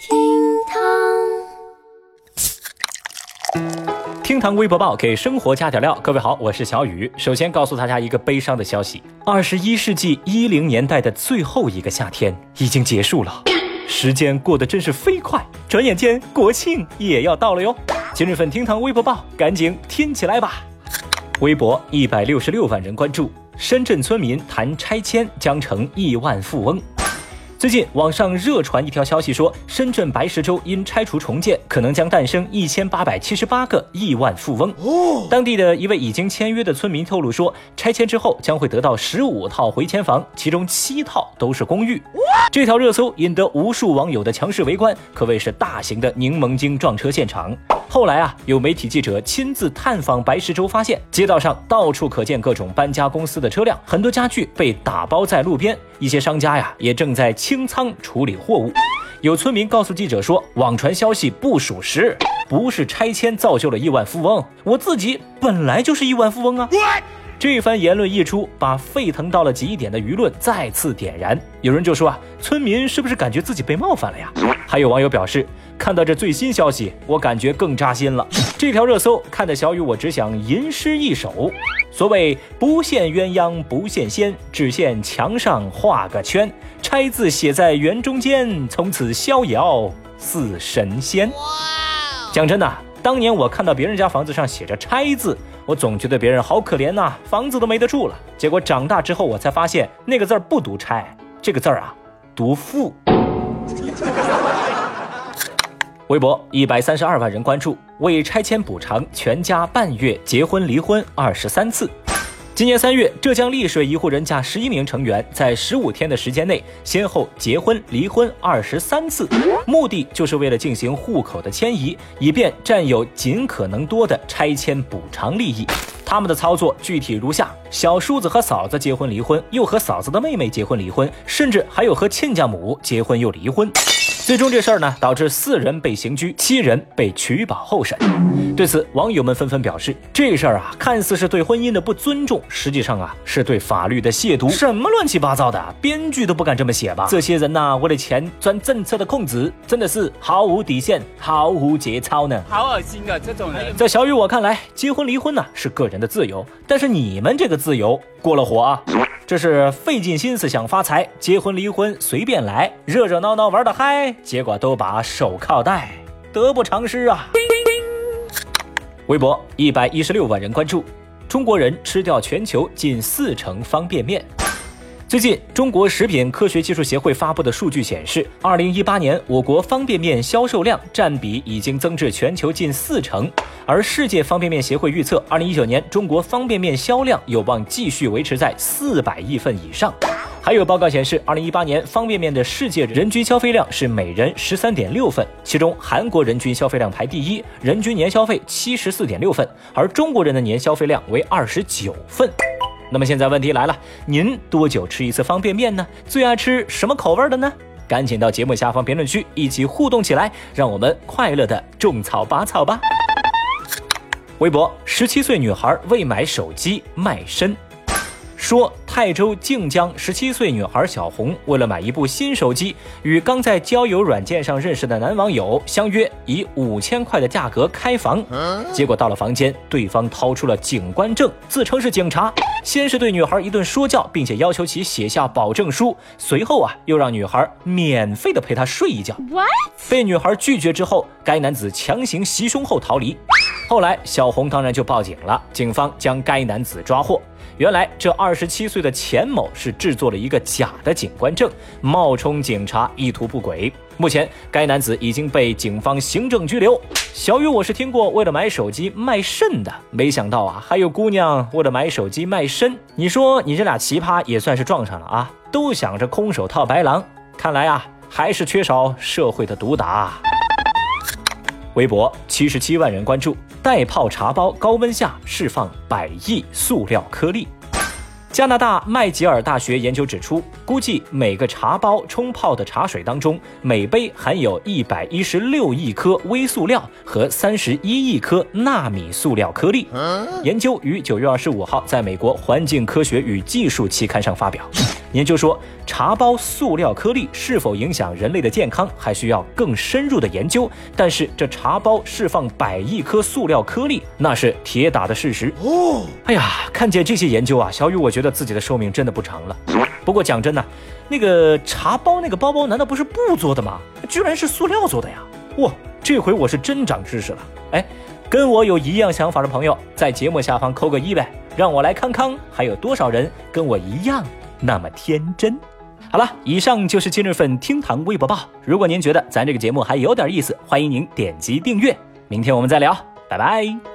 厅堂厅堂微博报给生活加点料。各位好，我是小雨。首先告诉大家一个悲伤的消息：二十一世纪一零年代的最后一个夏天已经结束了。时间过得真是飞快，转眼间国庆也要到了哟。今日份厅堂微博报，赶紧听起来吧。微博一百六十六万人关注，深圳村民谈拆迁将成亿万富翁。最近网上热传一条消息，说深圳白石洲因拆除重建，可能将诞生一千八百七十八个亿万富翁。哦，当地的一位已经签约的村民透露说，拆迁之后将会得到十五套回迁房，其中七套都是公寓。这条热搜引得无数网友的强势围观，可谓是大型的柠檬精撞车现场。后来啊，有媒体记者亲自探访白石洲，发现街道上到处可见各种搬家公司的车辆，很多家具被打包在路边，一些商家呀也正在清仓处理货物。有村民告诉记者说，网传消息不属实，不是拆迁造就了亿万富翁，我自己本来就是亿万富翁啊。这番言论一出，把沸腾到了极点的舆论再次点燃。有人就说啊，村民是不是感觉自己被冒犯了呀？还有网友表示，看到这最新消息，我感觉更扎心了。这条热搜看得小雨，我只想吟诗一首：所谓不羡鸳鸯不羡仙，只羡墙上画个圈。拆字写在圆中间，从此逍遥似神仙。讲真的，当年我看到别人家房子上写着拆字。我总觉得别人好可怜呐，房子都没得住了。结果长大之后，我才发现那个字儿不读拆，这个字儿啊，读富。微博一百三十二万人关注，为拆迁补偿，全家半月结婚离婚二十三次。今年三月，浙江丽水一户人家十一名成员在十五天的时间内，先后结婚、离婚二十三次，目的就是为了进行户口的迁移，以便占有尽可能多的拆迁补偿利益。他们的操作具体如下：小叔子和嫂子结婚离婚，又和嫂子的妹妹结婚离婚，甚至还有和亲家母结婚又离婚。最终这事儿呢，导致四人被刑拘，七人被取保候审。对此，网友们纷纷表示，这事儿啊，看似是对婚姻的不尊重，实际上啊，是对法律的亵渎。什么乱七八糟的，编剧都不敢这么写吧？这些人呐，为了钱钻政策的空子，真的是毫无底线、毫无节操呢。好恶心啊，这种人。在小雨我看来，结婚离婚呢是个人的自由，但是你们这个自由过了火啊。这是费尽心思想发财，结婚离婚随便来，热热闹闹玩的嗨，结果都把手铐戴，得不偿失啊！微博一百一十六万人关注，中国人吃掉全球近四成方便面。最近，中国食品科学技术协会发布的数据显示，二零一八年我国方便面销售量占比已经增至全球近四成。而世界方便面协会预测，二零一九年中国方便面销量有望继续维持在四百亿份以上。还有报告显示，二零一八年方便面的世界人均消费量是每人十三点六份，其中韩国人均消费量排第一，人均年消费七十四点六份，而中国人的年消费量为二十九份。那么现在问题来了，您多久吃一次方便面呢？最爱吃什么口味的呢？赶紧到节目下方评论区一起互动起来，让我们快乐的种草拔草吧！微博：十七岁女孩为买手机卖身。说泰州靖江十七岁女孩小红为了买一部新手机，与刚在交友软件上认识的男网友相约以五千块的价格开房，结果到了房间，对方掏出了警官证，自称是警察，先是对女孩一顿说教，并且要求其写下保证书，随后啊又让女孩免费的陪他睡一觉。被女孩拒绝之后，该男子强行袭胸后逃离。后来小红当然就报警了，警方将该男子抓获。原来这二十七岁的钱某是制作了一个假的警官证，冒充警察，意图不轨。目前该男子已经被警方行政拘留。小雨，我是听过为了买手机卖肾的，没想到啊，还有姑娘为了买手机卖身。你说你这俩奇葩也算是撞上了啊，都想着空手套白狼。看来啊，还是缺少社会的毒打。微博七十七万人关注。袋泡茶包高温下释放百亿塑料颗粒。加拿大麦吉尔大学研究指出，估计每个茶包冲泡的茶水当中，每杯含有一百一十六亿颗微塑料和三十一亿颗纳米塑料颗粒。研究于九月二十五号在美国环境科学与技术期刊上发表。研究说，茶包塑料颗粒是否影响人类的健康，还需要更深入的研究。但是这茶包释放百亿颗塑料颗粒，那是铁打的事实哦。哎呀，看见这些研究啊，小雨，我觉得自己的寿命真的不长了。不过讲真的，那个茶包那个包包难道不是布做的吗？居然是塑料做的呀！哇，这回我是真长知识了。哎，跟我有一样想法的朋友，在节目下方扣个一呗，让我来看看还有多少人跟我一样那么天真。好了，以上就是今日份厅堂微博报。如果您觉得咱这个节目还有点意思，欢迎您点击订阅。明天我们再聊，拜拜。